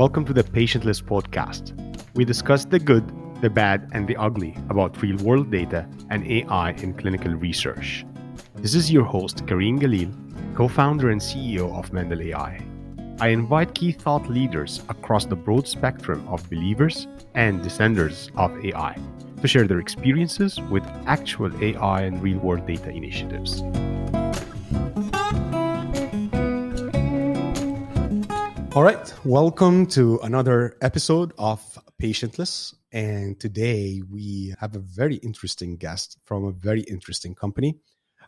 welcome to the Patientless podcast. We discuss the good, the bad, and the ugly about real world data and AI in clinical research. This is your host, Karim Galil, co founder and CEO of Mendel AI. I invite key thought leaders across the broad spectrum of believers and dissenters of AI to share their experiences with actual AI and real world data initiatives. All right, welcome to another episode of Patientless. And today we have a very interesting guest from a very interesting company.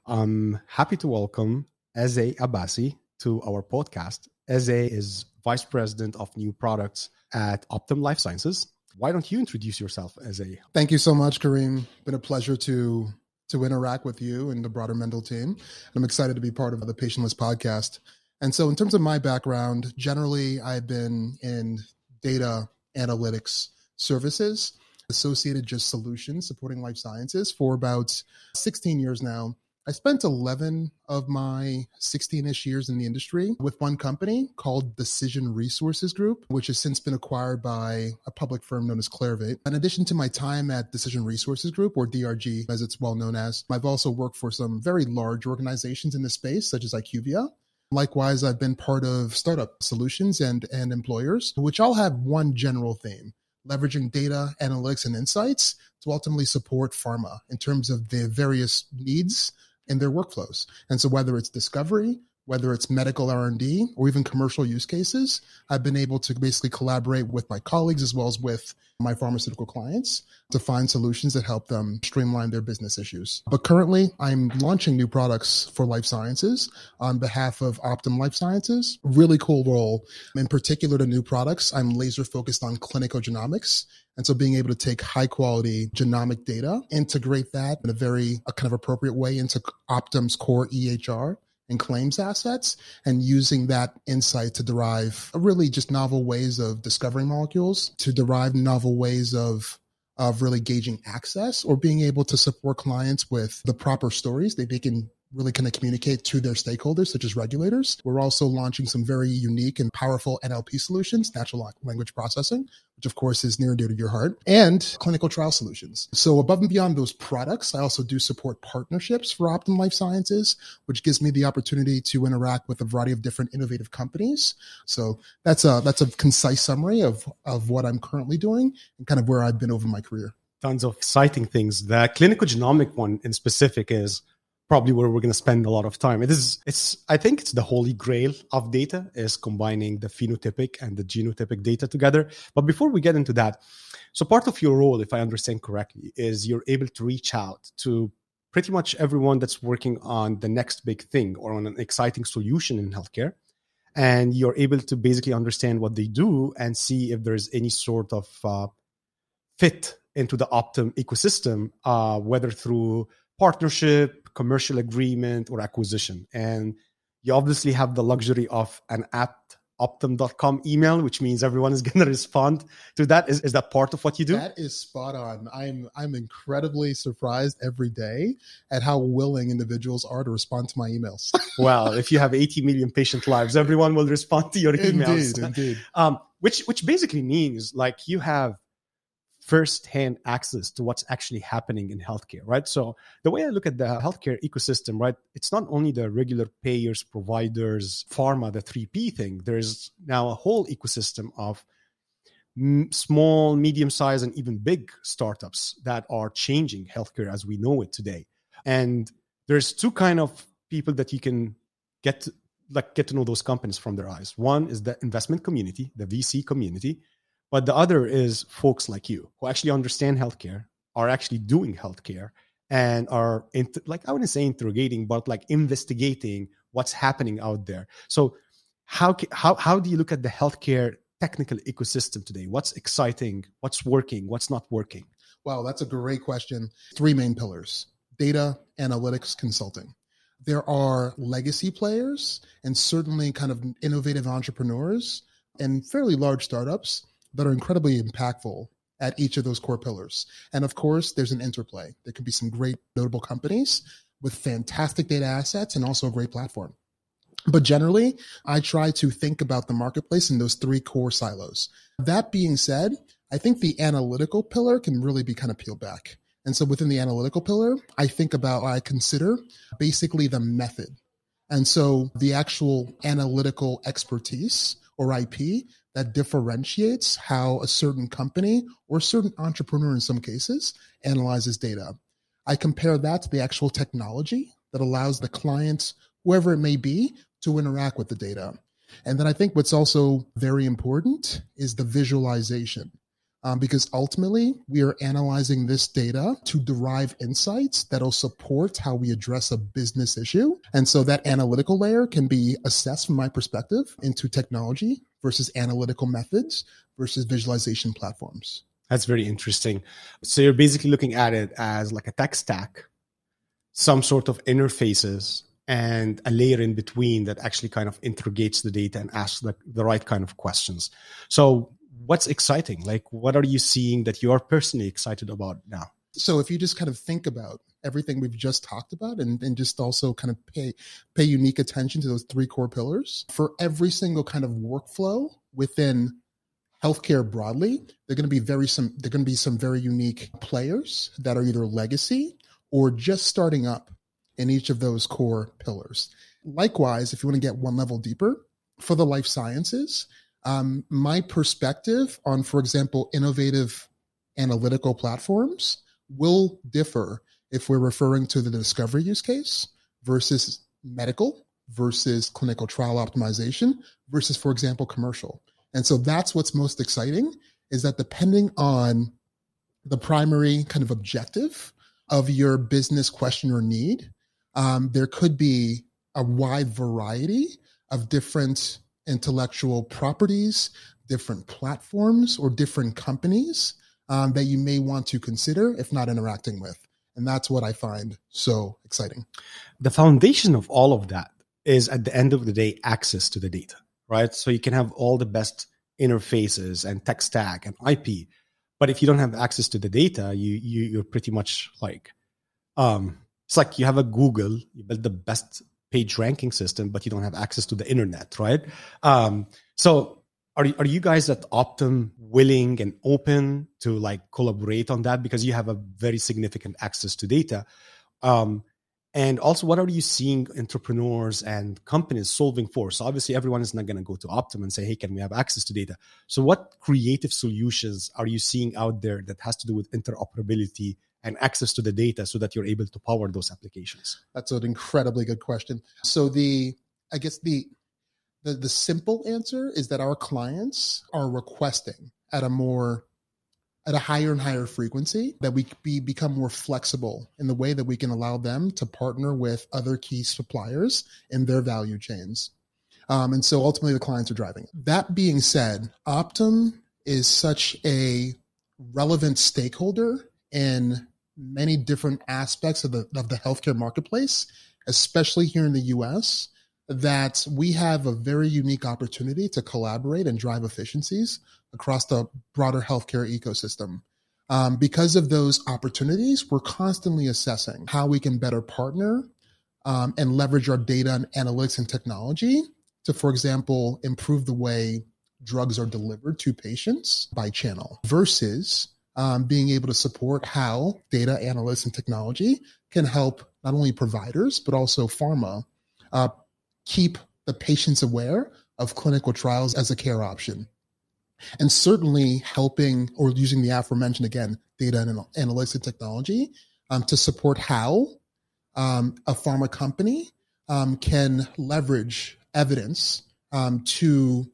I'm happy to welcome Eze Abbasi to our podcast. Eze is Vice President of New Products at Optum Life Sciences. Why don't you introduce yourself, Eze? Thank you so much, Karim. Been a pleasure to to interact with you and the broader Mendel team. I'm excited to be part of the Patientless podcast. And so, in terms of my background, generally, I've been in data analytics services, associated just solutions supporting life sciences for about 16 years now. I spent 11 of my 16 ish years in the industry with one company called Decision Resources Group, which has since been acquired by a public firm known as Clarivate. In addition to my time at Decision Resources Group, or DRG as it's well known as, I've also worked for some very large organizations in this space, such as IQVIA, Likewise, I've been part of startup solutions and, and employers, which all have one general theme leveraging data, analytics, and insights to ultimately support pharma in terms of the various needs in their workflows. And so whether it's discovery, whether it's medical R&D or even commercial use cases, I've been able to basically collaborate with my colleagues as well as with my pharmaceutical clients to find solutions that help them streamline their business issues. But currently, I'm launching new products for life sciences on behalf of Optum Life Sciences. Really cool role. In particular, to new products, I'm laser focused on clinical genomics. And so being able to take high quality genomic data, integrate that in a very a kind of appropriate way into Optum's core EHR and claims assets and using that insight to derive really just novel ways of discovering molecules, to derive novel ways of of really gauging access or being able to support clients with the proper stories that they can really kind of communicate to their stakeholders, such as regulators. We're also launching some very unique and powerful NLP solutions, natural language processing, which of course is near and dear to your heart, and clinical trial solutions. So above and beyond those products, I also do support partnerships for Optum Life Sciences, which gives me the opportunity to interact with a variety of different innovative companies. So that's a that's a concise summary of of what I'm currently doing and kind of where I've been over my career. Tons of exciting things. The clinical genomic one in specific is probably where we're going to spend a lot of time. It is, it's, I think it's the holy grail of data is combining the phenotypic and the genotypic data together. But before we get into that, so part of your role, if I understand correctly, is you're able to reach out to pretty much everyone that's working on the next big thing or on an exciting solution in healthcare. And you're able to basically understand what they do and see if there's any sort of uh, fit into the Optum ecosystem, uh, whether through partnership, commercial agreement, or acquisition. And you obviously have the luxury of an app optum.com email which means everyone is going to respond to that. Is, is that part of what you do? That is spot on. I'm i'm incredibly surprised every day at how willing individuals are to respond to my emails. Well if you have 80 million patient lives everyone will respond to your emails. indeed indeed. Um, which which basically means like you have first-hand access to what's actually happening in healthcare, right? So the way I look at the healthcare ecosystem, right, it's not only the regular payers, providers, pharma, the 3P thing. There's now a whole ecosystem of small, medium-sized, and even big startups that are changing healthcare as we know it today. And there's two kind of people that you can get to, like get to know those companies from their eyes. One is the investment community, the VC community, but the other is folks like you who actually understand healthcare, are actually doing healthcare, and are like I wouldn't say interrogating, but like investigating what's happening out there. So how how how do you look at the healthcare technical ecosystem today? What's exciting? What's working? What's not working? Wow, that's a great question. Three main pillars: data, analytics, consulting there are legacy players and certainly kind of innovative entrepreneurs and fairly large startups that are incredibly impactful at each of those core pillars. And of course, there's an interplay. There could be some great notable companies with fantastic data assets and also a great platform. But generally, I try to think about the marketplace in those three core silos. That being said, I think the analytical pillar can really be kind of peeled back. And so within the analytical pillar, I think about, I consider basically the method. And so the actual analytical expertise or IP that differentiates how a certain company or certain entrepreneur in some cases analyzes data. I compare that to the actual technology that allows the client, whoever it may be, to interact with the data. And then I think what's also very important is the visualization. Um, because ultimately we are analyzing this data to derive insights that'll support how we address a business issue. And so that analytical layer can be assessed from my perspective into technology versus analytical methods versus visualization platforms. That's very interesting. So you're basically looking at it as like a tech stack, some sort of interfaces, and a layer in between that actually kind of interrogates the data and asks the, the right kind of questions. So what's exciting? Like, what are you seeing that you are personally excited about now? So if you just kind of think about everything we've just talked about and, and just also kind of pay pay unique attention to those three core pillars for every single kind of workflow within healthcare broadly, they're going to be very some they're going to be some very unique players that are either legacy or just starting up in each of those core pillars. Likewise, if you want to get one level deeper for the life sciences, um, my perspective on, for example, innovative analytical platforms will differ if we're referring to the discovery use case versus medical versus clinical trial optimization versus, for example, commercial. And so that's what's most exciting is that depending on the primary kind of objective of your business question or need, um, there could be a wide variety of different intellectual properties, different platforms, or different companies um, that you may want to consider if not interacting with. And that's what I find so exciting. The foundation of all of that is at the end of the day access to the data, right? So you can have all the best interfaces and tech stack and IP, but if you don't have access to the data, you, you you're pretty much like um, it's like you have a Google, you build the best page ranking system, but you don't have access to the internet, right? Um, so are are you guys at Optum willing and open to like collaborate on that because you have a very significant access to data? Um, and also, what are you seeing entrepreneurs and companies solving for? So obviously, everyone is not going to go to Optum and say, "Hey, can we have access to data?" So, what creative solutions are you seeing out there that has to do with interoperability and access to the data, so that you're able to power those applications? That's an incredibly good question. So the, I guess the the, the simple answer is that our clients are requesting at a more at a higher and higher frequency that we be, become more flexible in the way that we can allow them to partner with other key suppliers in their value chains. Um, and so ultimately the clients are driving it. That being said, Optum is such a relevant stakeholder in many different aspects of the, of the healthcare marketplace, especially here in the US, that we have a very unique opportunity to collaborate and drive efficiencies across the broader healthcare ecosystem. Um, because of those opportunities, we're constantly assessing how we can better partner um, and leverage our data and analytics and technology to, for example, improve the way drugs are delivered to patients by channel versus um, being able to support how data analytics and technology can help not only providers, but also pharma uh, keep the patients aware of clinical trials as a care option. And certainly helping or using the aforementioned again, data and analytics and technology um, to support how um, a pharma company um, can leverage evidence um, to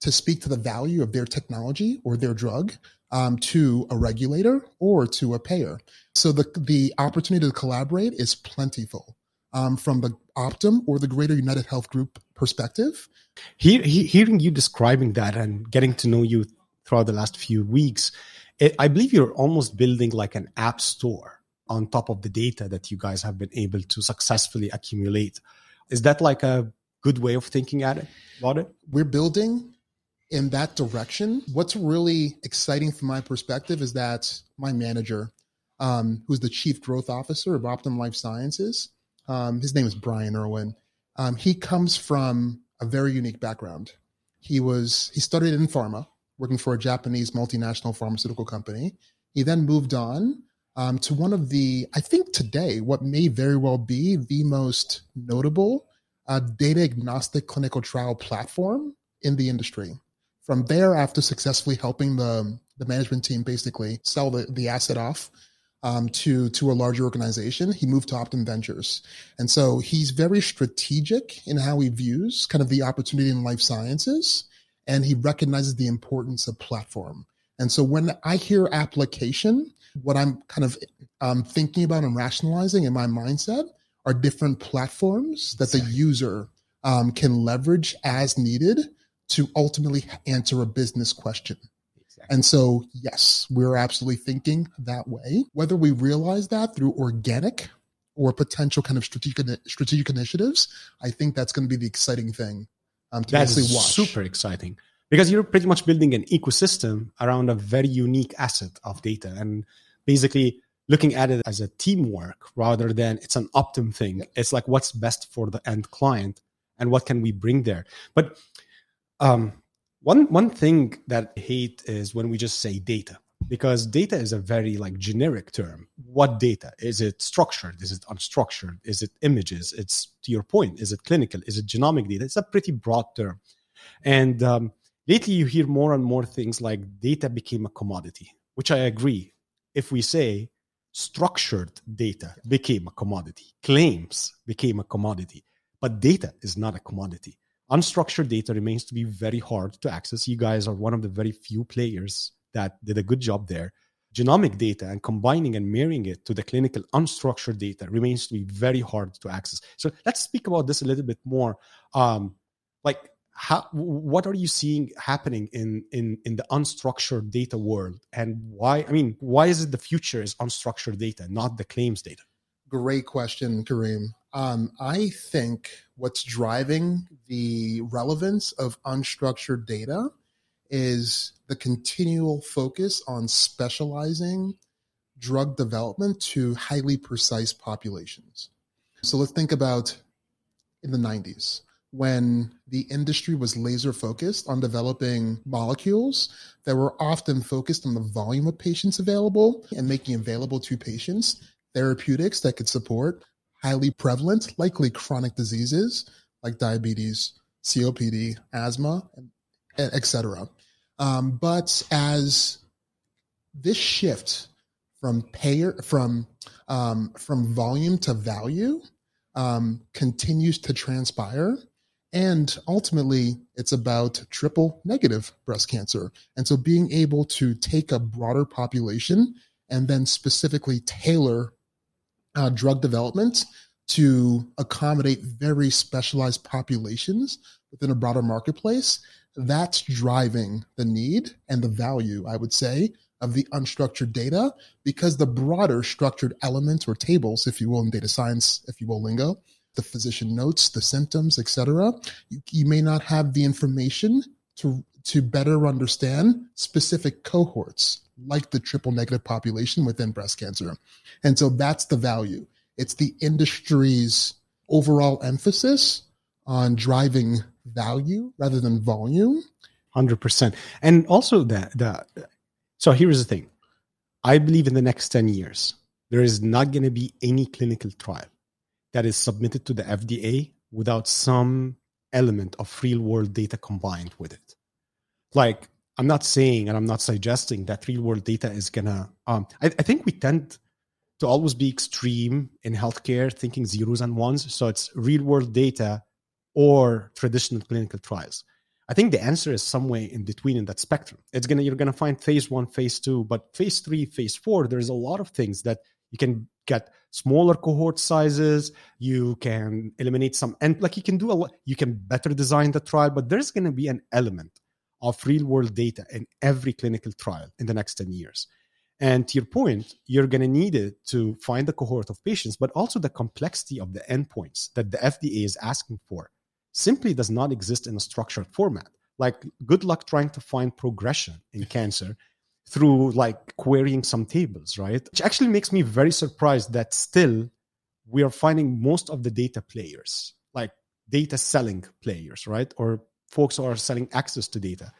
to speak to the value of their technology or their drug um, to a regulator or to a payer. So the the opportunity to collaborate is plentiful um, from the Optum or the greater United Health Group perspective. He, he, hearing you describing that and getting to know you throughout the last few weeks, it, I believe you're almost building like an app store on top of the data that you guys have been able to successfully accumulate. Is that like a good way of thinking at it about it? We're building in that direction. What's really exciting from my perspective is that my manager, um, who's the chief growth officer of Optum Life Sciences, um, his name is Brian Irwin. Um, he comes from a very unique background. He was he started in pharma, working for a Japanese multinational pharmaceutical company. He then moved on um, to one of the, I think today, what may very well be the most notable uh, data agnostic clinical trial platform in the industry. From there, after successfully helping the, the management team basically sell the, the asset off um, to, to a larger organization, he moved to Optum Ventures. And so he's very strategic in how he views kind of the opportunity in life sciences, and he recognizes the importance of platform. And so when I hear application, what I'm kind of um, thinking about and rationalizing in my mindset are different platforms that the user um, can leverage as needed to ultimately answer a business question. And so, yes, we're absolutely thinking that way. Whether we realize that through organic or potential kind of strategic strategic initiatives, I think that's going to be the exciting thing um, to that's actually watch. Super exciting because you're pretty much building an ecosystem around a very unique asset of data and basically looking at it as a teamwork rather than it's an Optum thing. It's like what's best for the end client and what can we bring there. But um, one one thing that I hate is when we just say data because data is a very like generic term. What data is it? Structured? Is it unstructured? Is it images? It's to your point. Is it clinical? Is it genomic data? It's a pretty broad term, and um, lately you hear more and more things like data became a commodity, which I agree. If we say structured data became a commodity, claims became a commodity, but data is not a commodity unstructured data remains to be very hard to access. You guys are one of the very few players that did a good job there. Genomic data and combining and marrying it to the clinical unstructured data remains to be very hard to access. So let's speak about this a little bit more. Um, like, how, what are you seeing happening in, in in the unstructured data world, and why? I mean, why is it the future is unstructured data, not the claims data? Great question, Karim. Um, I think what's driving the relevance of unstructured data is the continual focus on specializing drug development to highly precise populations. So let's think about in the 90s when the industry was laser focused on developing molecules that were often focused on the volume of patients available and making available to patients therapeutics that could support highly prevalent, likely chronic diseases like diabetes, COPD, asthma, etc. Um, but as this shift from payer from um, from volume to value um, continues to transpire, and ultimately it's about triple negative breast cancer, and so being able to take a broader population and then specifically tailor uh, drug development to accommodate very specialized populations within a broader marketplace, that's driving the need and the value, I would say, of the unstructured data because the broader structured elements or tables, if you will, in data science, if you will, lingo, the physician notes, the symptoms, etc., you, you may not have the information to to better understand specific cohorts like the triple negative population within breast cancer. And so that's the value. It's the industry's overall emphasis on driving value rather than volume. 100%. And also that, so here's the thing. I believe in the next 10 years, there is not going to be any clinical trial that is submitted to the FDA without some element of real world data combined with it. Like, I'm not saying and I'm not suggesting that real world data is to, um, I, I think we tend to always be extreme in healthcare, thinking zeros and ones. So it's real world data or traditional clinical trials. I think the answer is somewhere in between in that spectrum. It's gonna you're gonna find phase one, phase two, but phase three, phase four, there's a lot of things that you can get smaller cohort sizes. You can eliminate some and like you can do a lot. You can better design the trial, but there's gonna be an element of real world data in every clinical trial in the next 10 years. And to your point, you're going to need it to find the cohort of patients, but also the complexity of the endpoints that the FDA is asking for simply does not exist in a structured format. Like, good luck trying to find progression in cancer through like querying some tables, right? Which actually makes me very surprised that still we are finding most of the data players, like data selling players, right? Or folks who are selling access to data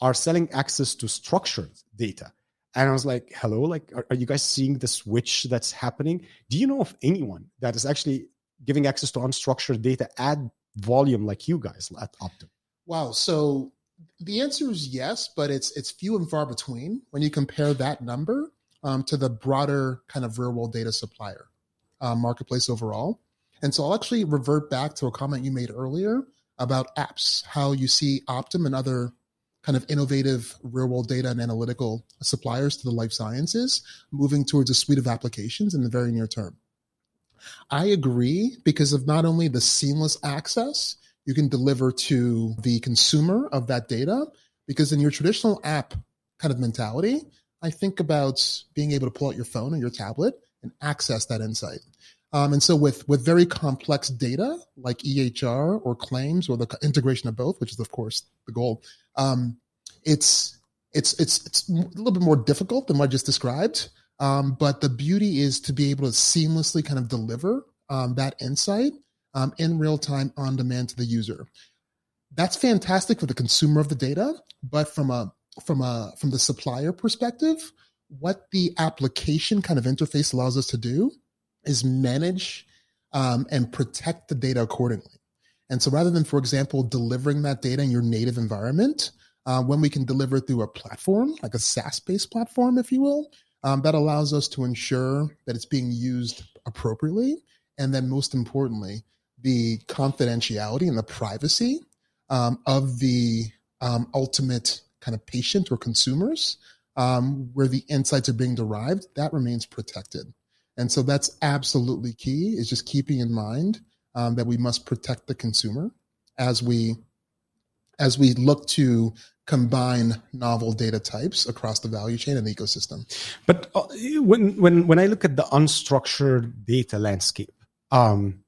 are selling access to structured data. And I was like, hello, like, are, are, you guys seeing the switch that's happening? Do you know of anyone that is actually giving access to unstructured data at volume like you guys at Optum? Wow. So the answer is yes, but it's it's few and far between when you compare that number um, to the broader kind of real world data supplier uh, marketplace overall. And so I'll actually revert back to a comment you made earlier about apps, how you see Optum and other kind of innovative real world data and analytical suppliers to the life sciences moving towards a suite of applications in the very near term. I agree because of not only the seamless access you can deliver to the consumer of that data, because in your traditional app kind of mentality, I think about being able to pull out your phone or your tablet and access that insight. Um, and so with with very complex data like EHR or claims or the integration of both, which is of course the goal, um, it's it's it's it's a little bit more difficult than what I just described. Um, but the beauty is to be able to seamlessly kind of deliver um, that insight um, in real time on demand to the user. That's fantastic for the consumer of the data, but from a from a from the supplier perspective, what the application kind of interface allows us to do is manage um, and protect the data accordingly. And so rather than, for example, delivering that data in your native environment, uh, when we can deliver it through a platform, like a SaaS based platform, if you will, um, that allows us to ensure that it's being used appropriately. And then, most importantly, the confidentiality and the privacy um, of the um, ultimate kind of patient or consumers, um, where the insights are being derived, that remains protected. And so that's absolutely key is just keeping in mind um, that we must protect the consumer as we as we look to combine novel data types across the value chain and the ecosystem. But uh, when when when I look at the unstructured data landscape, um,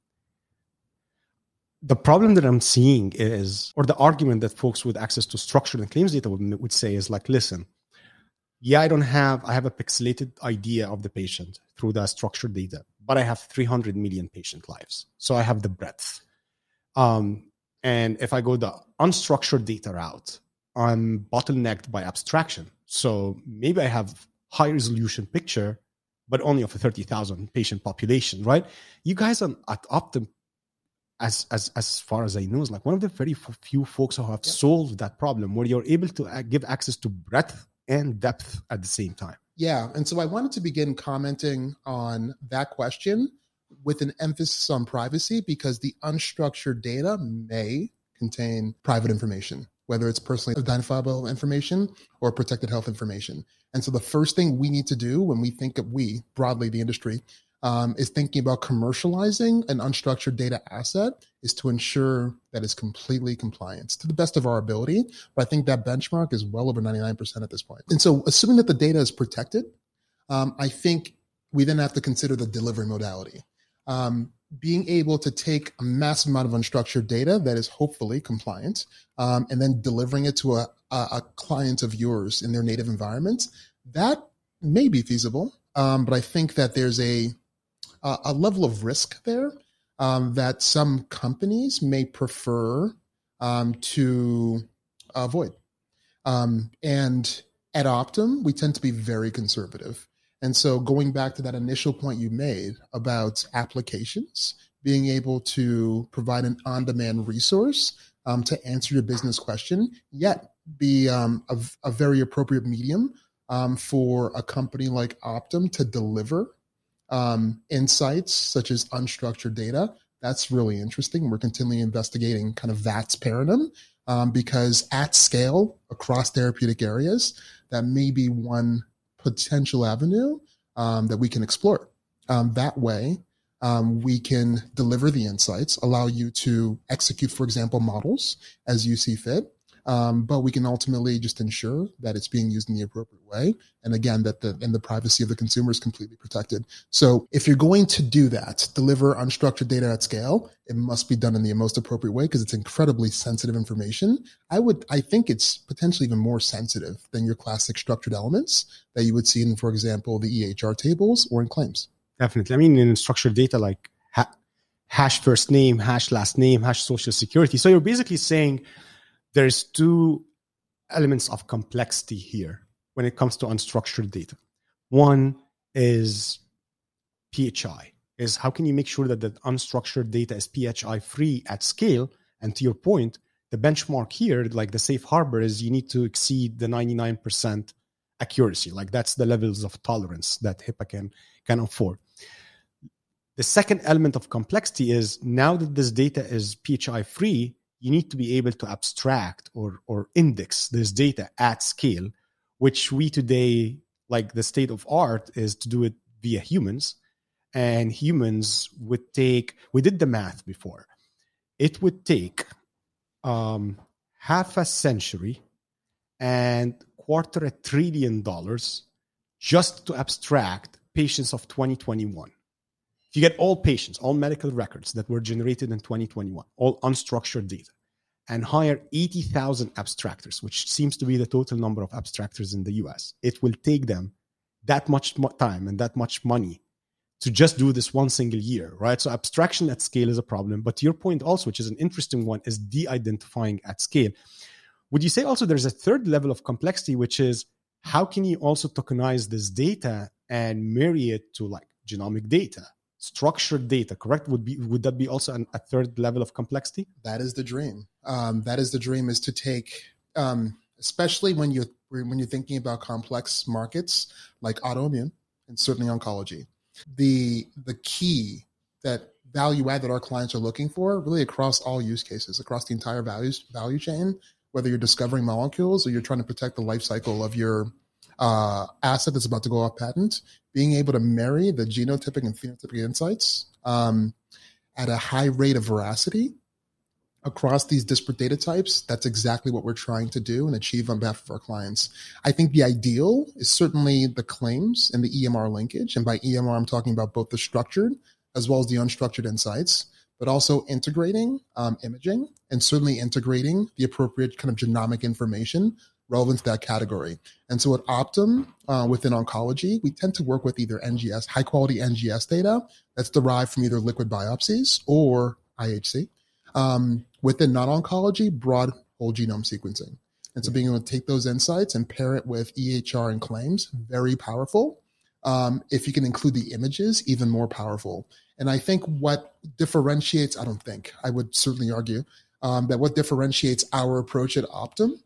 the problem that I'm seeing is, or the argument that folks with access to structured and claims data would, would say is like, listen, yeah, I don't have, I have a pixelated idea of the patient through the structured data, but I have 300 million patient lives. So I have the breadth. Um, and if I go the unstructured data route, I'm bottlenecked by abstraction. So maybe I have high resolution picture, but only of a 30,000 patient population, right? You guys are at Optum, as, as, as far as I know, is like one of the very few folks who have yeah. solved that problem where you're able to give access to breadth and depth at the same time. Yeah. And so I wanted to begin commenting on that question with an emphasis on privacy because the unstructured data may contain private information, whether it's personally identifiable information or protected health information. And so the first thing we need to do when we think of we, broadly the industry, um, is thinking about commercializing an unstructured data asset is to ensure that it's completely compliant to the best of our ability. But I think that benchmark is well over 99% at this point. And so, assuming that the data is protected, um, I think we then have to consider the delivery modality. Um, being able to take a massive amount of unstructured data that is hopefully compliant um, and then delivering it to a, a, a, client of yours in their native environment, that may be feasible. Um, but I think that there's a uh, a level of risk there um, that some companies may prefer um, to avoid. Um, and at Optum, we tend to be very conservative. And so, going back to that initial point you made about applications, being able to provide an on demand resource um, to answer your business question, yet be um, a, a, very appropriate medium um, for a company like Optum to deliver um, insights such as unstructured data. That's really interesting. We're continually investigating kind of that paradigm um, because at scale across therapeutic areas, that may be one potential avenue um, that we can explore. Um, that way, um, we can deliver the insights, allow you to execute, for example, models as you see fit, um, but we can ultimately just ensure that it's being used in the appropriate way. And again, that the, and the privacy of the consumer is completely protected. So if you're going to do that, deliver unstructured data at scale, it must be done in the most appropriate way because it's incredibly sensitive information. I would, I think it's potentially even more sensitive than your classic structured elements that you would see in, for example, the EHR tables or in claims. Definitely. I mean, in structured data, like hash first name, hash last name, hash social security. So you're basically saying there's two elements of complexity here when it comes to unstructured data. One is PHI, is how can you make sure that the unstructured data is PHI free at scale? And to your point, the benchmark here, like the safe harbor, is you need to exceed the 99% accuracy. Like that's the levels of tolerance that HIPAA can, can afford. The second element of complexity is now that this data is PHI free, you need to be able to abstract or, or index this data at scale, which we today, like the state of art, is to do it via humans. And humans would take, we did the math before, it would take um, half a century and quarter a trillion dollars just to abstract patients of 2021. You get all patients, all medical records that were generated in 2021, all unstructured data, and hire 80,000 abstractors, which seems to be the total number of abstractors in the US, it will take them that much time and that much money to just do this one single year, right? So abstraction at scale is a problem. But your point also, which is an interesting one, is de-identifying at scale. Would you say also there's a third level of complexity, which is how can you also tokenize this data and marry it to like genomic data, structured data? Correct? Would be would that be also an, a third level of complexity? That is the dream. Um, that is the dream is to take, um, especially when you when you're thinking about complex markets like autoimmune and certainly oncology. The the key that value add that our clients are looking for really across all use cases across the entire values value chain whether you're discovering molecules or you're trying to protect the life cycle of your uh, asset that's about to go off patent, being able to marry the genotypic and phenotypic insights um, at a high rate of veracity across these disparate data types, that's exactly what we're trying to do and achieve on behalf of our clients. I think the ideal is certainly the claims and the EMR linkage. And by EMR, I'm talking about both the structured as well as the unstructured insights but also integrating um, imaging and certainly integrating the appropriate kind of genomic information relevant to that category. And so at Optum, uh, within oncology, we tend to work with either NGS, high quality NGS data that's derived from either liquid biopsies or IHC. Um, within non oncology, broad whole genome sequencing. And so being able to take those insights and pair it with EHR and claims, very powerful. Um, if you can include the images, even more powerful. And I think what differentiates, I don't think, I would certainly argue um, that what differentiates our approach at Optum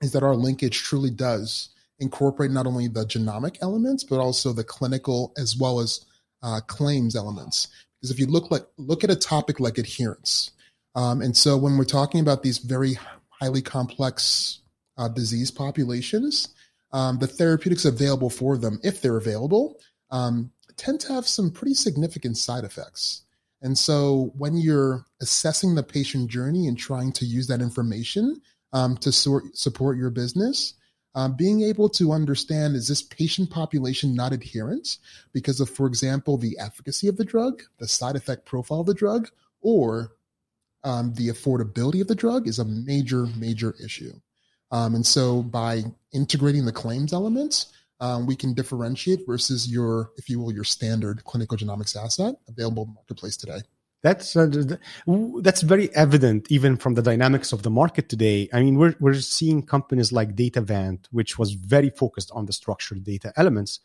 is that our linkage truly does incorporate not only the genomic elements, but also the clinical as well as uh, claims elements. Because if you look like look at a topic like adherence, um, and so when we're talking about these very highly complex uh, disease populations, um, the therapeutics available for them, if they're available, um, tend to have some pretty significant side effects. And so when you're assessing the patient journey and trying to use that information um, to sort, support your business, um, being able to understand is this patient population not adherent because of, for example, the efficacy of the drug, the side effect profile of the drug, or um, the affordability of the drug is a major, major issue. Um, and so by integrating the claims elements, um, we can differentiate versus your, if you will, your standard clinical genomics asset available in the marketplace today. That's uh, that's very evident even from the dynamics of the market today. I mean, we're we're seeing companies like Datavant, which was very focused on the structured data elements,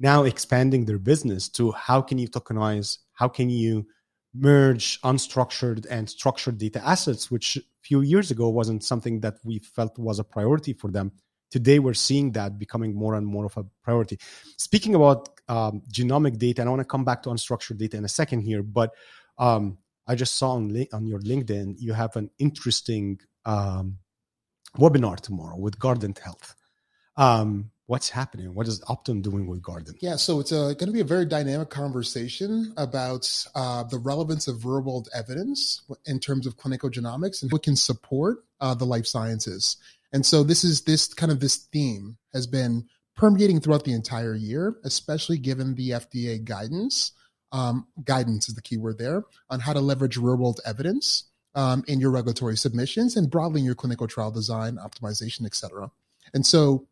now expanding their business to how can you tokenize, how can you merge unstructured and structured data assets, which a few years ago wasn't something that we felt was a priority for them today we're seeing that becoming more and more of a priority. Speaking about um, genomic data, and I want to come back to unstructured data in a second here, but um, I just saw on, on your LinkedIn you have an interesting um, webinar tomorrow with Guardant Health. Um, what's happening? What is Optum doing with Guardant? Yeah, so it's going to be a very dynamic conversation about uh, the relevance of real world evidence in terms of clinical genomics and what can support uh, the life sciences. And so this is this kind of this theme has been permeating throughout the entire year, especially given the FDA guidance. Um, guidance is the key word there on how to leverage real world evidence um, in your regulatory submissions and broadly in your clinical trial design, optimization, et cetera. And so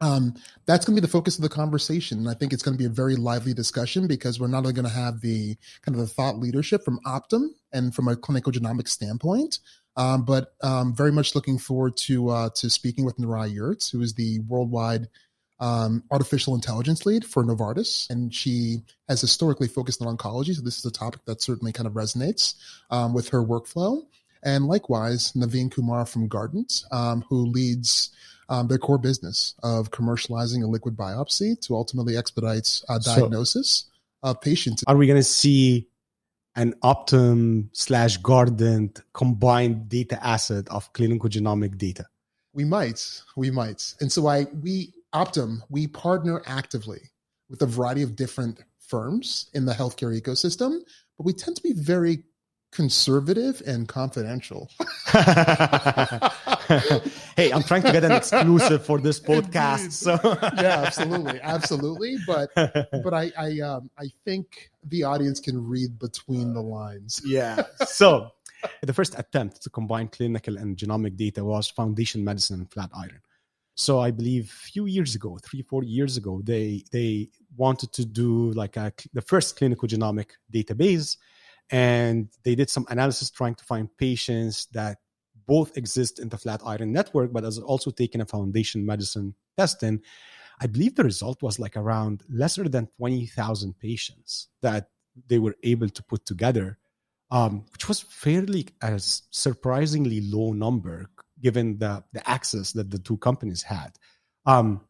um, that's going to be the focus of the conversation. And I think it's going to be a very lively discussion because we're not only going to have the kind of the thought leadership from Optum and from a clinical genomics standpoint, um, but um, very much looking forward to uh, to speaking with Nurai Yurtz, who is the worldwide um, artificial intelligence lead for Novartis, and she has historically focused on oncology. So this is a topic that certainly kind of resonates um, with her workflow. And likewise, Naveen Kumar from Guardant, um, who leads um, their core business of commercializing a liquid biopsy to ultimately expedite uh, diagnosis so of patients. Are we going to see an Optum slash Guardant combined data asset of clinical genomic data? We might, we might. And so I we Optum we partner actively with a variety of different firms in the healthcare ecosystem, but we tend to be very conservative and confidential. hey, I'm trying to get an exclusive for this podcast. So yeah, absolutely, absolutely. But but I I um I think the audience can read between the lines. Yeah. So the first attempt to combine clinical and genomic data was Foundation Medicine and Flatiron. So I believe a few years ago, three four years ago, they they wanted to do like a, the first clinical genomic database and they did some analysis trying to find patients that both exist in the Flatiron network, but has also taken a foundation medicine test testing. I believe the result was like around lesser than 20,000 patients that they were able to put together, um, which was fairly a surprisingly low number given the, the access that the two companies had. Um,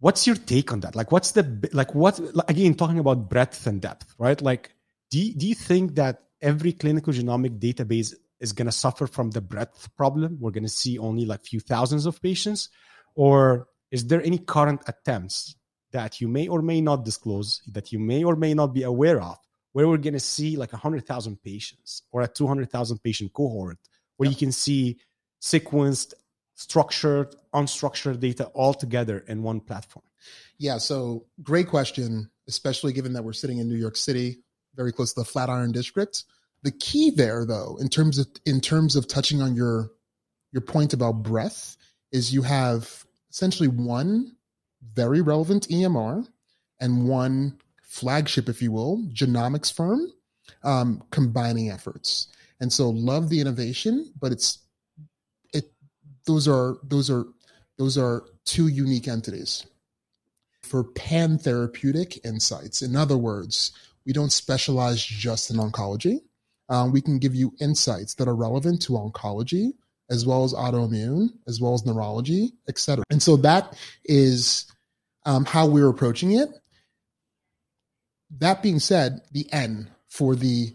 what's your take on that? Like, what's the, like, what, again, talking about breadth and depth, right? Like, do you, do you think that every clinical genomic database is going to suffer from the breadth problem? We're going to see only like few thousands of patients, or is there any current attempts that you may or may not disclose, that you may or may not be aware of, where we're going to see like 100,000 patients or a 200,000 patient cohort, where you can see sequenced, structured, unstructured data all together in one platform? Yeah, so great question, especially given that we're sitting in New York City, very close to the Flatiron district. The key there, though, in terms of in terms of touching on your your point about breadth, is you have essentially one very relevant EMR and one flagship, if you will, genomics firm um, combining efforts. And so, love the innovation, but it's it. Those are those are those are two unique entities for pan therapeutic insights. In other words, we don't specialize just in oncology. Um, we can give you insights that are relevant to oncology as well as autoimmune, as well as neurology, et cetera. And so that is um, how we're approaching it. That being said, the N for the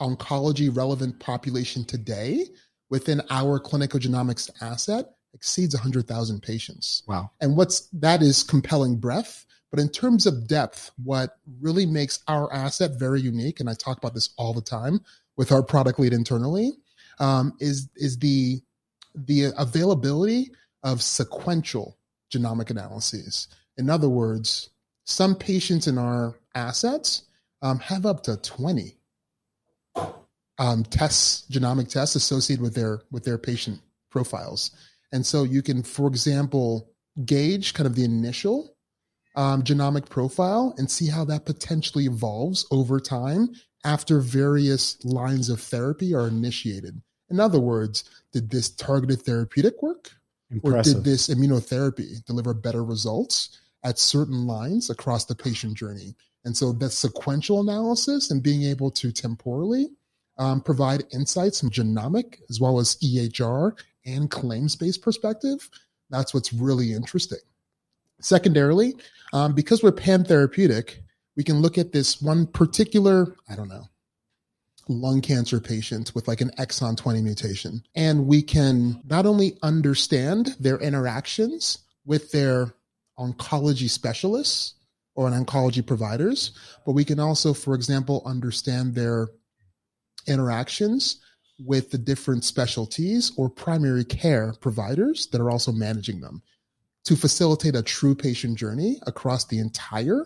oncology relevant population today within our clinical genomics asset exceeds 100,000 patients. Wow. And what's that is compelling breadth but in terms of depth, what really makes our asset very unique, and I talk about this all the time with our product lead internally, um, is is the the availability of sequential genomic analyses. In other words, some patients in our assets um, have up to 20 um, tests, genomic tests associated with their with their patient profiles. And so you can, for example, gauge kind of the initial um, genomic profile and see how that potentially evolves over time after various lines of therapy are initiated. In other words, did this targeted therapeutic work? Impressive. Or did this immunotherapy deliver better results at certain lines across the patient journey? And so that sequential analysis and being able to temporally um, provide insights from genomic as well as EHR and claims based perspective, that's what's really interesting. Secondarily, um, because we're pan therapeutic, we can look at this one particular, I don't know, lung cancer patient with like an exon 20 mutation. And we can not only understand their interactions with their oncology specialists or an oncology providers, but we can also, for example, understand their interactions with the different specialties or primary care providers that are also managing them to facilitate a true patient journey across the entire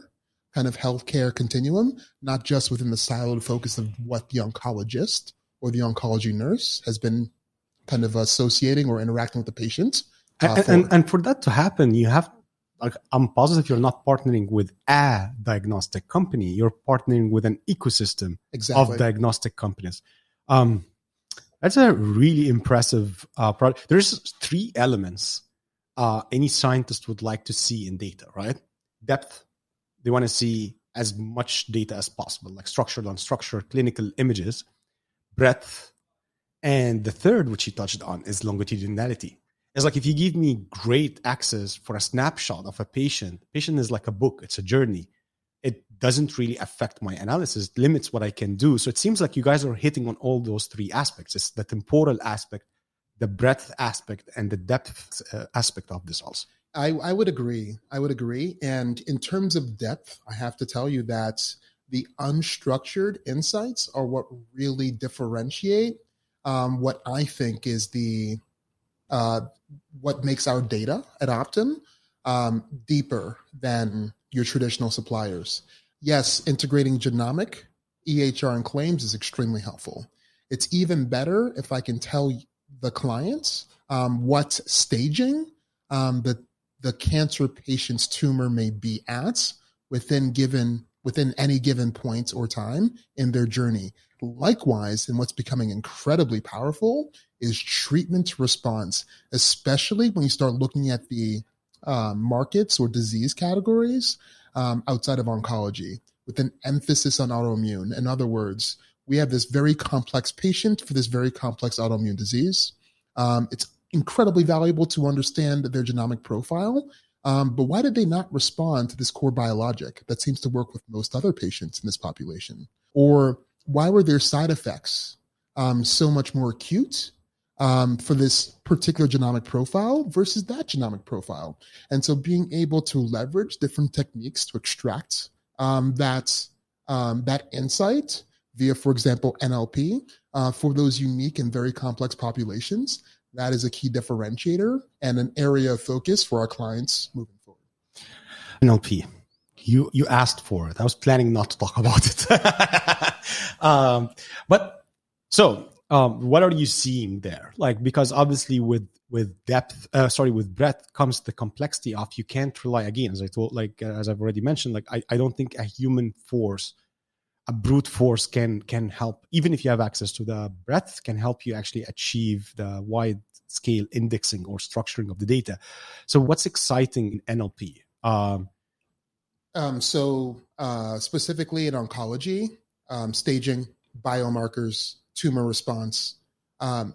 kind of healthcare continuum, not just within the siloed focus of what the oncologist or the oncology nurse has been kind of associating or interacting with the patient, Uh, and, and, and for that to happen, you have like I'm positive you're not partnering with a diagnostic company. You're partnering with an ecosystem exactly. of diagnostic companies. Um, that's a really impressive uh, product. There's three elements uh, any scientist would like to see in data, right? Depth. They want to see as much data as possible, like structured, unstructured, clinical images. Breadth. And the third, which you touched on, is longitudinality. It's like if you give me great access for a snapshot of a patient, patient is like a book, it's a journey. It doesn't really affect my analysis, it limits what I can do. So it seems like you guys are hitting on all those three aspects. It's the temporal aspect, the breadth aspect, and the depth uh, aspect of this also. I, I would agree. I would agree. And in terms of depth, I have to tell you that the unstructured insights are what really differentiate um, what I think is the uh, what makes our data at Optum um, deeper than your traditional suppliers. Yes, integrating genomic, EHR, and claims is extremely helpful. It's even better if I can tell the clients um, what staging um, the the cancer patient's tumor may be at within given within any given point or time in their journey. Likewise, and what's becoming incredibly powerful is treatment response, especially when you start looking at the uh, markets or disease categories um, outside of oncology with an emphasis on autoimmune. In other words, we have this very complex patient for this very complex autoimmune disease. Um, it's incredibly valuable to understand their genomic profile. Um, but why did they not respond to this core biologic that seems to work with most other patients in this population? Or why were their side effects um, so much more acute um, for this particular genomic profile versus that genomic profile? And so being able to leverage different techniques to extract um, that um, that insight via, for example, NLP uh, for those unique and very complex populations that is a key differentiator and an area of focus for our clients moving forward. NLP. You you asked for it. I was planning not to talk about it. um, but so um, what are you seeing there? Like because obviously with with depth, uh, sorry, with breadth comes the complexity of you can't rely again, as I told, like uh, as I've already mentioned, like I, I don't think a human force a brute force can can help even if you have access to the breadth can help you actually achieve the wide scale indexing or structuring of the data so what's exciting in nlp um, um, so uh, specifically in oncology um, staging biomarkers tumor response um,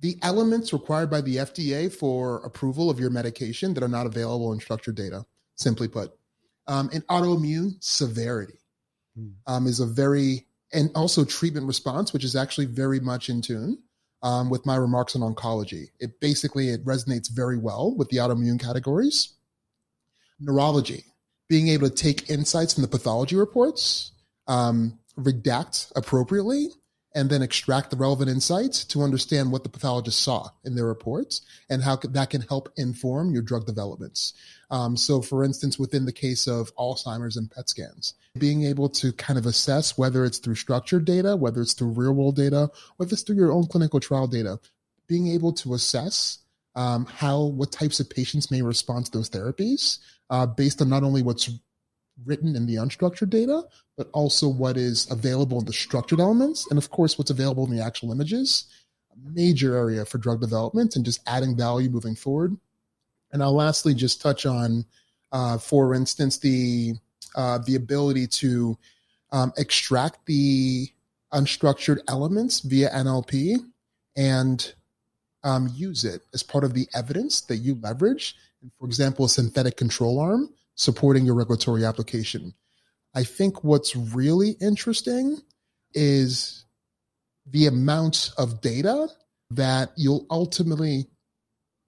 the elements required by the fda for approval of your medication that are not available in structured data simply put um, in autoimmune severity. Um, is a very and also treatment response, which is actually very much in tune um, with my remarks on oncology. It basically it resonates very well with the autoimmune categories. Neurology, being able to take insights from the pathology reports, um, redact appropriately, and then extract the relevant insights to understand what the pathologist saw in their reports and how that can help inform your drug developments. Um, so, for instance, within the case of Alzheimer's and PET scans, being able to kind of assess whether it's through structured data, whether it's through real world data, whether it's through your own clinical trial data, being able to assess um, how what types of patients may respond to those therapies uh, based on not only what's written in the unstructured data, but also what is available in the structured elements, and of course, what's available in the actual images. A major area for drug development and just adding value moving forward. And I'll lastly just touch on, uh, for instance, the uh, the ability to um, extract the unstructured elements via NLP and um, use it as part of the evidence that you leverage. And for example, a synthetic control arm supporting your regulatory application. I think what's really interesting is the amount of data that you'll ultimately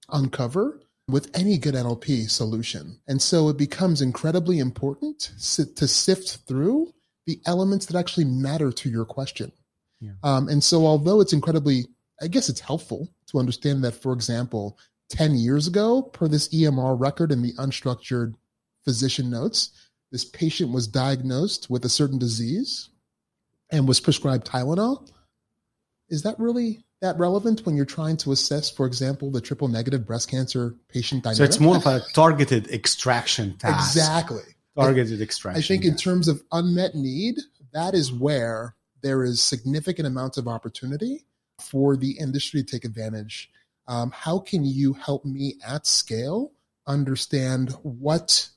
uncover with any good NLP solution. And so it becomes incredibly important to sift through the elements that actually matter to your question. Yeah. Um, and so, although it's incredibly, I guess it's helpful to understand that, for example, 10 years ago, per this EMR record in the unstructured physician notes, this patient was diagnosed with a certain disease and was prescribed Tylenol. Is that really that relevant when you're trying to assess, for example, the triple negative breast cancer patient dynamic. So it's more of a targeted extraction task. Exactly. Targeted extraction. I think in terms of unmet need, that is where there is significant amounts of opportunity for the industry to take advantage. Um, how can you help me at scale understand what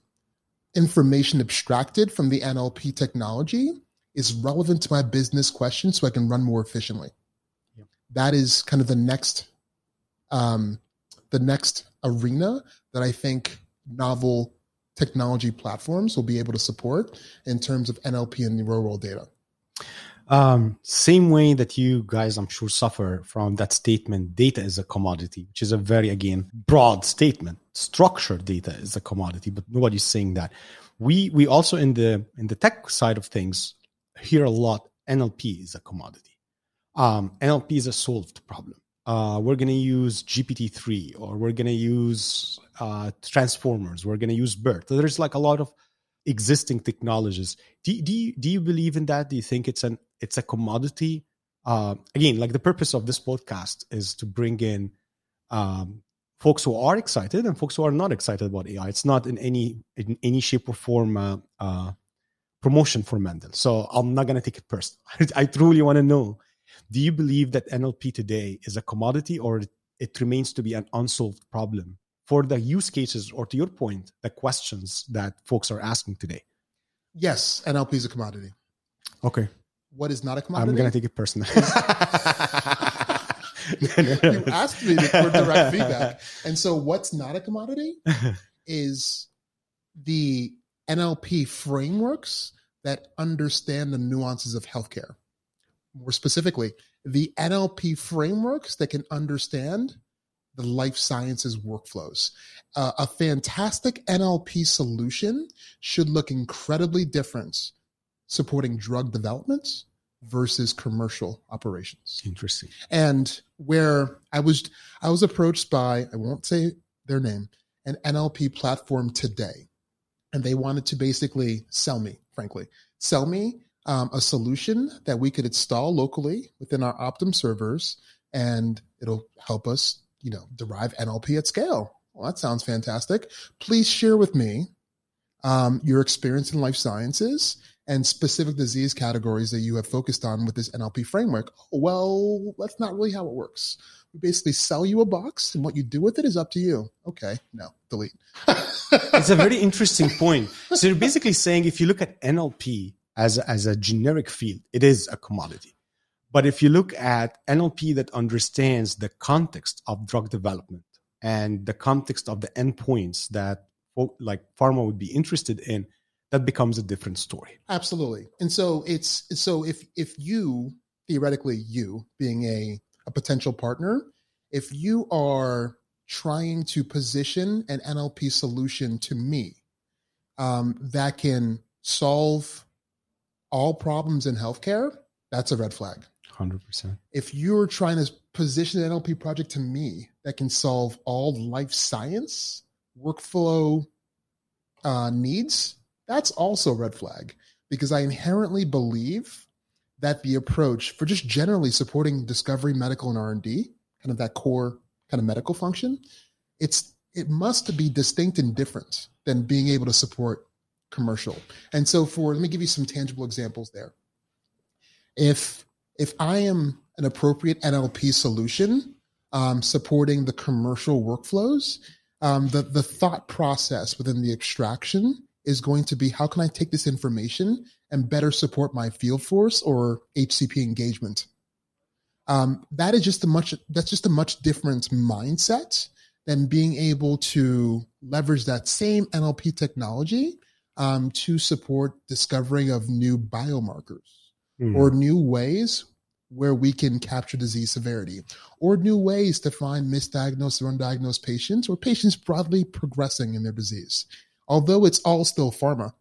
information abstracted from the NLP technology is relevant to my business question so I can run more efficiently? Yep. That is kind of the next um, the next arena that I think novel technology platforms will be able to support in terms of NLP and real world data. Um, same way that you guys, I'm sure, suffer from that statement, data is a commodity, which is a very, again, broad statement. Structured data is a commodity, but nobody's saying that. We we also in the in the tech side of things hear a lot. NLP is a commodity. Um, NLP is a solved problem. Uh, we're going to use GPT-3 or we're going to use uh, transformers. We're going to use BERT. There's like a lot of existing technologies. Do, do, you, do you believe in that? Do you think it's an it's a commodity? Uh, again, like the purpose of this podcast is to bring in um, folks who are excited and folks who are not excited about AI. It's not in any in any shape or form uh, uh, promotion for Mendel. So I'm not going to take it personal. I truly want to know: Do you believe that NLP today is a commodity, or it remains to be an unsolved problem for the use cases, or to your point, the questions that folks are asking today? Yes, NLP is a commodity. Okay. What is not a commodity? I'm going to take it personal. you asked me for direct feedback. And so, what's not a commodity is the NLP frameworks that understand the nuances of healthcare. More specifically, the NLP frameworks that can understand the life sciences workflows. Uh, a fantastic NLP solution should look incredibly different supporting drug development versus commercial operations. Interesting. And where I was I was approached by I won't say their name, an NLP platform today. And they wanted to basically sell me, frankly, sell me um, a solution that we could install locally within our Optum servers, and it'll help us, you know, derive NLP at scale. Well, that sounds fantastic. Please share with me um, your experience in life sciences and specific disease categories that you have focused on with this NLP framework. Well, that's not really how it works. We basically sell you a box, and what you do with it is up to you. Okay, no, delete. it's a very interesting point. So you're basically saying if you look at NLP as a, as a generic field, it is a commodity. But if you look at NLP that understands the context of drug development and the context of the endpoints that like pharma would be interested in, that becomes a different story. Absolutely. And so it's so if if you theoretically you being a a potential partner, if you are trying to position an NLP solution to me um, that can solve all problems in healthcare, that's a red flag. 100%. If you're trying to position an NLP project to me that can solve all life science workflow uh, needs, that's also a red flag because I inherently believe that the approach for just generally supporting discovery, medical, and R and D, kind of that core kind of medical function, it's it must be distinct and different than being able to support commercial. And so, for let me give you some tangible examples there. If if I am an appropriate NLP solution um, supporting the commercial workflows, um, the the thought process within the extraction is going to be how can I take this information and better support my field force or HCP engagement. Um, that is just a much that's just a much different mindset than being able to leverage that same NLP technology um, to support discovering of new biomarkers mm. or new ways where we can capture disease severity or new ways to find misdiagnosed or undiagnosed patients or patients broadly progressing in their disease although it's all still pharma,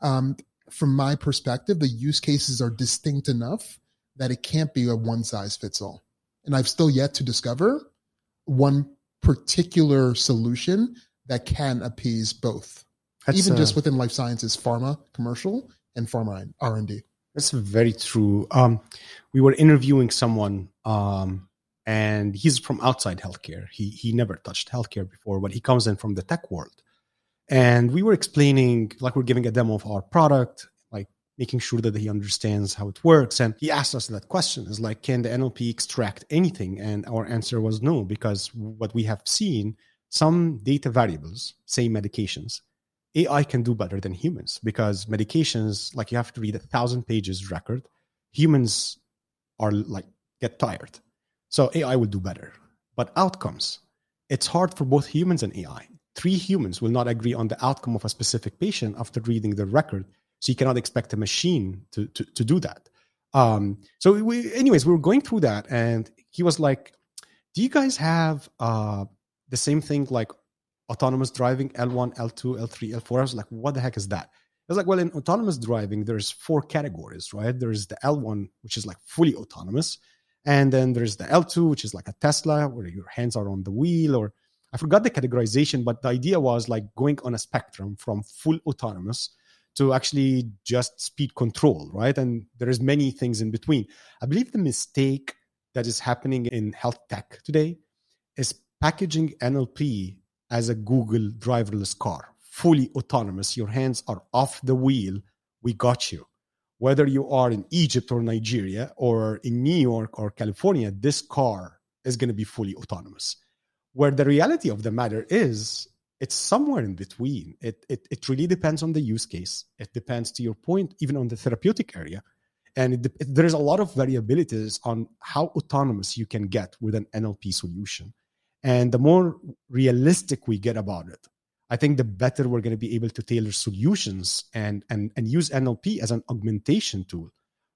um, from my perspective, the use cases are distinct enough that it can't be a one size fits all. And I've still yet to discover one particular solution that can appease both, That's even just within life sciences, pharma, commercial, and pharma R and D. That's very true. Um, we were interviewing someone um, and he's from outside healthcare. He he never touched healthcare before, but he comes in from the tech world. And we were explaining, like we're giving a demo of our product, like making sure that he understands how it works. And he asked us that question is like, can the NLP extract anything? And our answer was no, because what we have seen, some data variables, say medications, AI can do better than humans because medications, like you have to read a thousand pages record. Humans are like get tired. So AI will do better. But outcomes, it's hard for both humans and AI. Three humans will not agree on the outcome of a specific patient after reading the record. So you cannot expect a machine to, to, to do that. Um, so we, anyways, we were going through that and he was like, do you guys have uh, the same thing like autonomous driving L1, L2, L3, L4? I was like, what the heck is that? I was like, well, in autonomous driving, there's four categories, right? There's the L1, which is like fully autonomous. And then there's the L2, which is like a Tesla, where your hands are on the wheel, or I forgot the categorization, but the idea was like going on a spectrum from full autonomous to actually just speed control, right? And there is many things in between. I believe the mistake that is happening in health tech today is packaging NLP as a Google driverless car, fully autonomous. Your hands are off the wheel. We got you whether you are in Egypt or Nigeria or in New York or California, this car is going to be fully autonomous. Where the reality of the matter is, it's somewhere in between. It, it, it really depends on the use case. It depends, to your point, even on the therapeutic area. And it, it, there's a lot of variabilities on how autonomous you can get with an NLP solution. And the more realistic we get about it, I think the better we're going to be able to tailor solutions and, and, and use NLP as an augmentation tool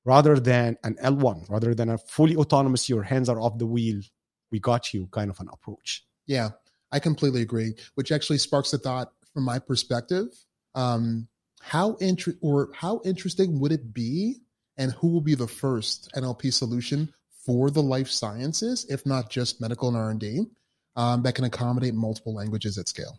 rather than an L1, rather than a fully autonomous, your hands are off the wheel, we got you kind of an approach. Yeah, I completely agree, which actually sparks the thought from my perspective. Um, how inter- or how interesting would it be and who will be the first NLP solution for the life sciences, if not just medical and R&D, um, that can accommodate multiple languages at scale?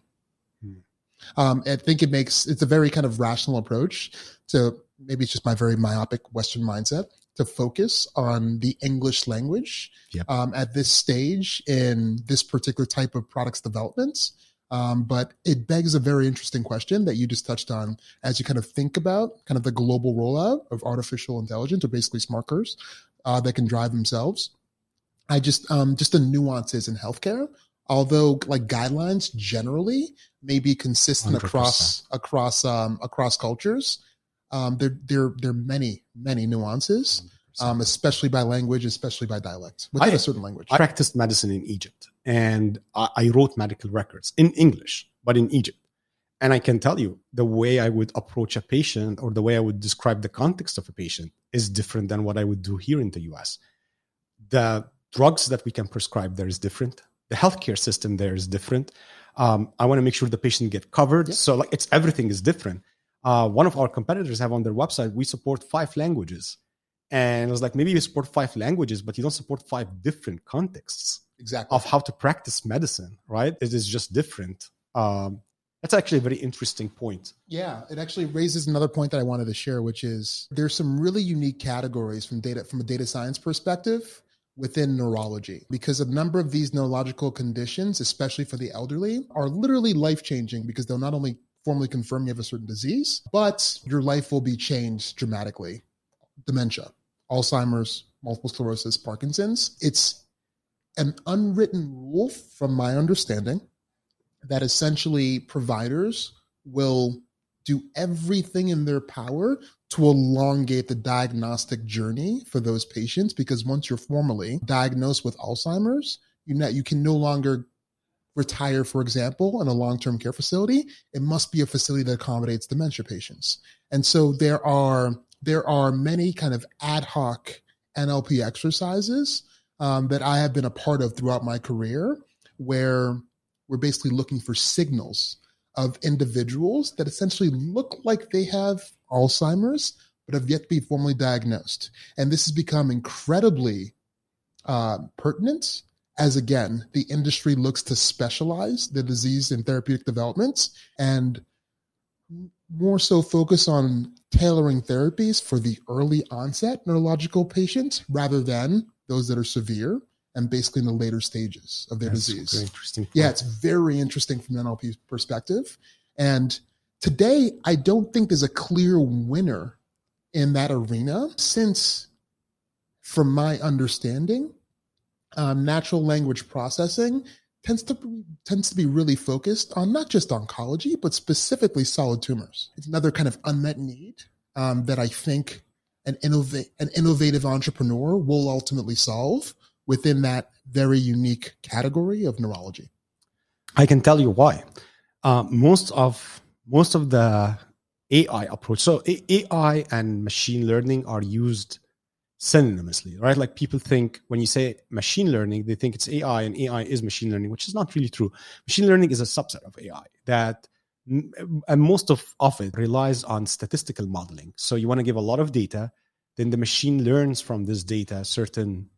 Um, I think it makes it's a very kind of rational approach to maybe it's just my very myopic Western mindset to focus on the English language yep. um, at this stage in this particular type of products development. Um, but it begs a very interesting question that you just touched on as you kind of think about kind of the global rollout of artificial intelligence or basically smart cars uh, that can drive themselves. I just um, just the nuances in healthcare although like guidelines generally may be consistent 100%. across across um, across cultures, um, there there there are many many nuances, um, especially by language, especially by dialect within I, a certain language. I practiced medicine in Egypt, and I, I wrote medical records in English, but in Egypt. And I can tell you the way I would approach a patient or the way I would describe the context of a patient is different than what I would do here in the US. The drugs that we can prescribe there is different the healthcare system there is different. Um, I want to make sure the patient get covered. Yeah. So like it's everything is different. Uh, one of our competitors have on their website we support five languages, and I was like maybe you support five languages, but you don't support five different contexts exactly of how to practice medicine. Right? It is just different. Um, that's actually a very interesting point. Yeah, it actually raises another point that I wanted to share, which is there's some really unique categories from data from a data science perspective within neurology because a number of these neurological conditions, especially for the elderly, are literally life changing because they'll not only formally confirm you have a certain disease, but your life will be changed dramatically. Dementia, Alzheimer's, multiple sclerosis, Parkinson's. It's an unwritten rule, from my understanding, that essentially providers will do everything in their power to elongate the diagnostic journey for those patients because once you're formally diagnosed with Alzheimer's, you you can no longer retire, for example, in a long-term care facility. It must be a facility that accommodates dementia patients. And so there are there are many kind of ad hoc NLP exercises um, that I have been a part of throughout my career where we're basically looking for signals of individuals that essentially look like they have Alzheimer's, but have yet to be formally diagnosed. And this has become incredibly uh, pertinent as, again, the industry looks to specialize the disease in therapeutic developments and more so focus on tailoring therapies for the early onset neurological patients rather than those that are severe and basically in the later stages of their That's disease. very interesting. Yeah, it's very interesting from an NLP perspective. And today, I don't think there's a clear winner in that arena since, from my understanding, um, natural language processing tends to tends to be really focused on not just oncology but specifically solid tumors. It's another kind of unmet need um, that I think an innovate an innovative entrepreneur will ultimately solve within that very unique category of neurology. I can tell you why. Uh, most of most of the AI approach, so AI and machine learning are used synonymously, right? Like people think when you say machine learning, they think it's AI and AI is machine learning, which is not really true. Machine learning is a subset of AI that and most of, of it relies on statistical modeling. So you want to give a lot of data, then the machine learns from this data certain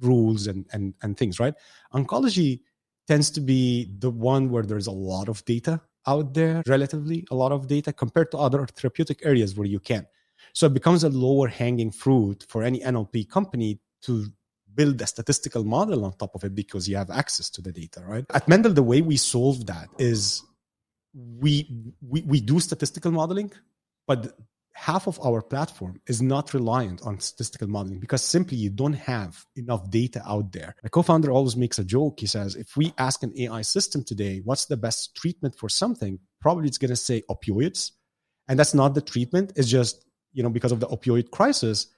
rules and and and things, right? Oncology tends to be the one where there's a lot of data out there, relatively a lot of data compared to other therapeutic areas where you can. So it becomes a lower hanging fruit for any NLP company to build a statistical model on top of it because you have access to the data, right? At Mendel, the way we solve that is we we, we do statistical modeling, but half of our platform is not reliant on statistical modeling because simply you don't have enough data out there. My co-founder always makes a joke. He says, if we ask an AI system today, what's the best treatment for something? Probably it's going to say opioids. And that's not the treatment. It's just, you know, because of the opioid crisis,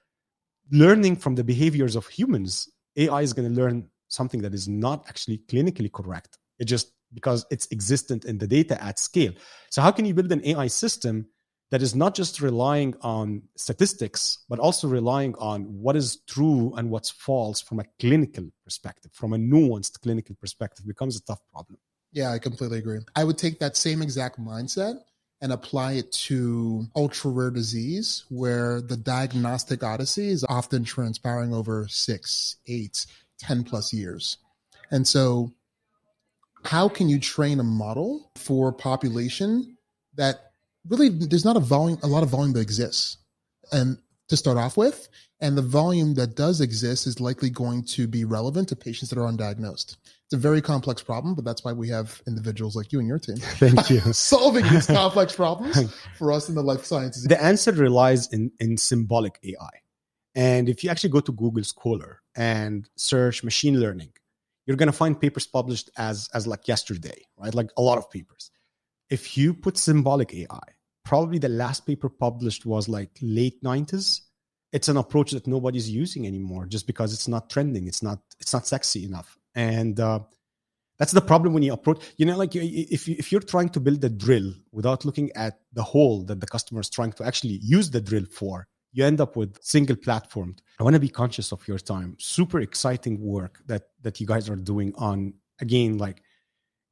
learning from the behaviors of humans, AI is going to learn something that is not actually clinically correct. It just because it's existent in the data at scale. So how can you build an AI system that is not just relying on statistics, but also relying on what is true and what's false from a clinical perspective, from a nuanced clinical perspective, becomes a tough problem. Yeah, I completely agree. I would take that same exact mindset and apply it to ultra rare disease, where the diagnostic odyssey is often transpiring over six, eight, 10 plus years. And so, how can you train a model for a population that really there's not a volume a lot of volume that exists and to start off with and the volume that does exist is likely going to be relevant to patients that are undiagnosed it's a very complex problem but that's why we have individuals like you and your team thank you solving these complex problems for us in the life sciences the answer relies in, in symbolic ai and if you actually go to google scholar and search machine learning you're going to find papers published as as like yesterday right like a lot of papers if you put symbolic AI, probably the last paper published was like late 90s. It's an approach that nobody's using anymore just because it's not trending. It's not it's not sexy enough. And uh, that's the problem when you approach, you know, like if, you, if you're trying to build a drill without looking at the hole that the customer is trying to actually use the drill for, you end up with single platformed. I want to be conscious of your time. Super exciting work that that you guys are doing on again, like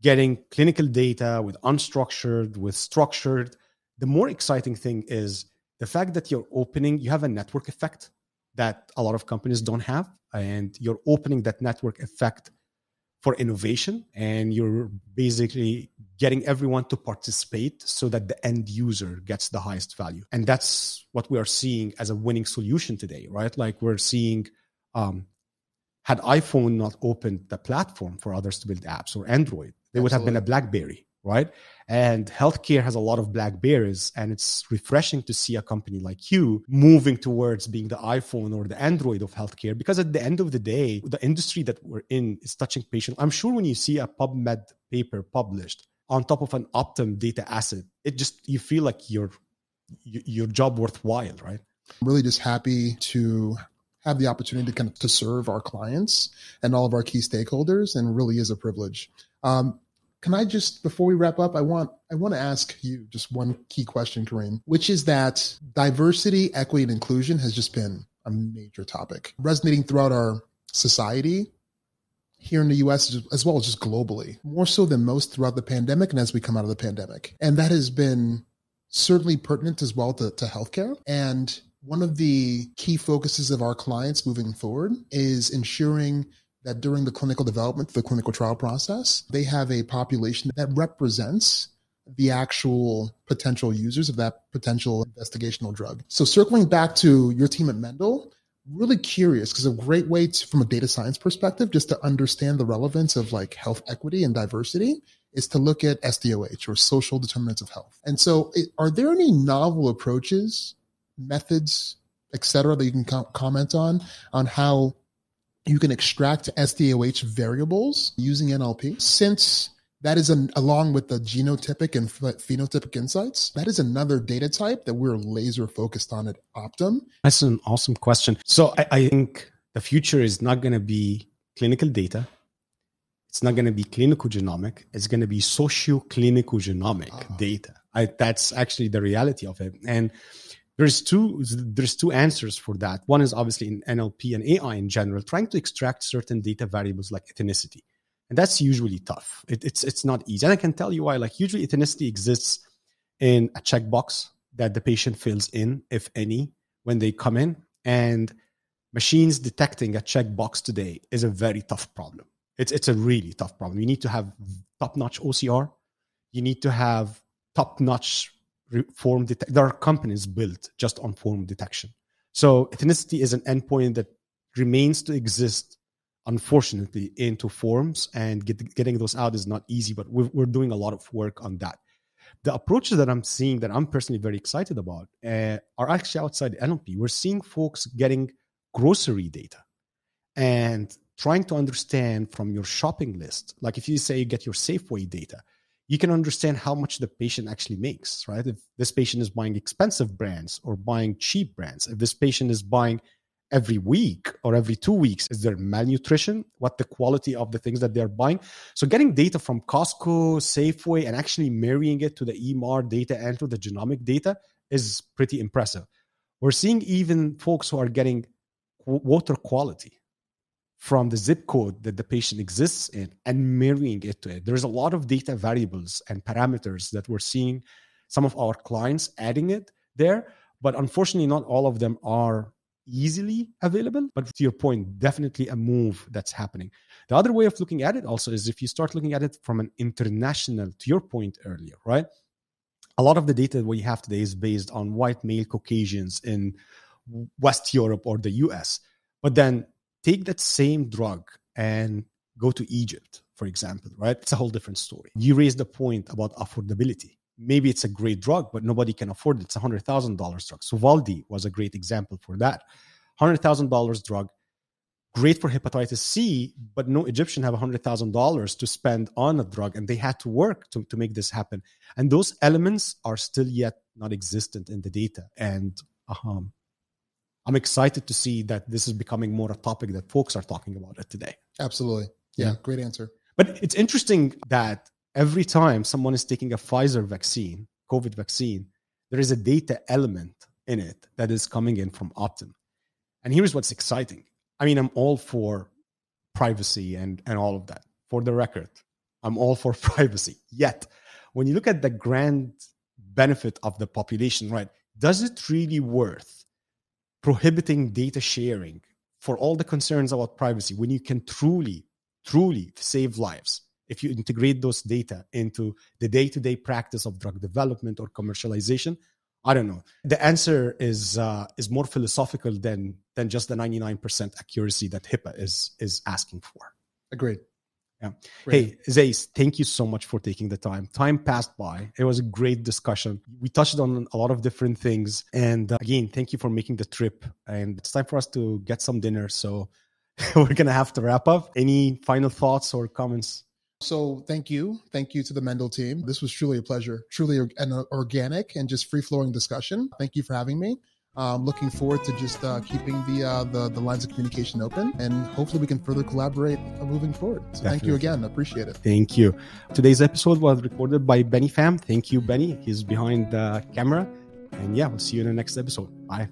getting clinical data with unstructured, with structured. The more exciting thing is the fact that you're opening, you have a network effect that a lot of companies don't have. And you're opening that network effect for innovation. And you're basically getting everyone to participate so that the end user gets the highest value. And that's what we are seeing as a winning solution today, right? Like we're seeing um, had iPhone not opened the platform for others to build apps or Android, there would have been a BlackBerry, right? And healthcare has a lot of Blackberries, and it's refreshing to see a company like you moving towards being the iPhone or the Android of healthcare. Because at the end of the day, the industry that we're in is touching patients. I'm sure when you see a PubMed paper published on top of an Optum data asset, it just you feel like your your job worthwhile, right? I'm really just happy to have the opportunity to kind of to serve our clients and all of our key stakeholders, and really is a privilege. Um, can I just before we wrap up, I want I want to ask you just one key question, Karim, which is that diversity, equity, and inclusion has just been a major topic resonating throughout our society here in the US as well as just globally, more so than most throughout the pandemic and as we come out of the pandemic. And that has been certainly pertinent as well to, to healthcare. And one of the key focuses of our clients moving forward is ensuring that during the clinical development, the clinical trial process, they have a population that represents the actual potential users of that potential investigational drug. So, circling back to your team at Mendel, really curious because a great way to, from a data science perspective, just to understand the relevance of like health equity and diversity is to look at SDOH or social determinants of health. And so it, are there any novel approaches, methods, et cetera, that you can com- comment on, on how you can extract SDOH variables using NLP since that is an, along with the genotypic and phenotypic insights. That is another data type that we're laser focused on at Optum. That's an awesome question. So I, I think the future is not going to be clinical data. It's not going to be clinical genomic. It's going to be socio clinical genomic uh-huh. data. I, that's actually the reality of it. And there's two there's two answers for that. One is obviously in NLP and AI in general, trying to extract certain data variables like ethnicity and that's usually tough. It, it's it's not easy, and I can tell you why. Like usually, ethnicity exists in a checkbox that the patient fills in, if any, when they come in, and machines detecting a checkbox today is a very tough problem. It's it's a really tough problem. You need to have top notch OCR. You need to have top notch form. There are companies built just on form detection. So ethnicity is an endpoint that remains to exist unfortunately into forms and get, getting those out is not easy but we're, we're, doing a lot of work on that the approaches that i'm seeing that i'm personally very excited about uh, are actually outside nlp we're seeing folks getting grocery data and trying to understand from your shopping list like if you say you get your safeway data you can understand how much the patient actually makes right? If this patient is buying expensive brands or buying cheap brands if this patient is buying every week or every two weeks is there malnutrition? What the quality of the things that they're buying? So getting data from costco safeway and actually marrying it to the EMR data and to the genomic data is pretty impressive. We're seeing even folks who are getting water quality from the zip code that the patient exists in and marrying it to it there's a lot of data variables and parameters that we're seeing some of our clients adding it there but unfortunately not all of them are easily available. But to your point, definitely a move that's happening. The other way of looking at it also is if you start looking at it from an international, to your point earlier, right? A lot of the data we have today is based on white male Caucasians in West Europe or the US. But then take that same drug and go to Egypt, for example, right? It's a whole different story. You raised the point about affordability maybe it's a great drug, but nobody can afford it. It's a hundred thousand dollars drug. Sovaldi was a great example for that. Hundred thousand dollars drug, great for hepatitis C, but no Egyptian have a hundred thousand dollars to spend on a drug, and they had to work to, to make this happen. And those elements are still yet not existent in the data. And um, I'm excited to see that this is becoming more a topic that folks are talking about it today. Absolutely. Yeah, yeah. great answer. But it's interesting that every time someone is taking a Pfizer vaccine, COVID vaccine, there is a data element in it that is coming in from Optum. And here's what's exciting. I mean, I'm all for privacy and, and all of that. For the record, I'm all for privacy. Yet, when you look at the grand benefit of the population, right, does it really worth prohibiting data sharing for all the concerns about privacy when you can truly, truly save lives? if you integrate those data into the day-to-day practice of drug development or commercialization. I don't know. The answer is uh, is more philosophical than than just the 99% accuracy that hipaa is is asking for. Agreed yeah. Great. Hey, Zays, thank you so much for taking the time. Time passed by. It was a great discussion. We touched on a lot of different things. And uh, again, thank you for making the trip. And it's time for us to get some dinner. So we're going to have to wrap up. Any final thoughts or comments? So thank you. Thank you to the Mendel team. This was truly a pleasure, truly an organic and just free flowing discussion. Thank you for having me. Um, looking forward to just uh, keeping the, uh, the the lines of communication open, and hopefully we can further collaborate uh, moving forward. So Definitely. thank you again. Appreciate it. Thank you. Today's episode was recorded by Benny Pham. Thank you, Benny. He's behind the camera. And yeah, we'll see you in the next episode. Bye.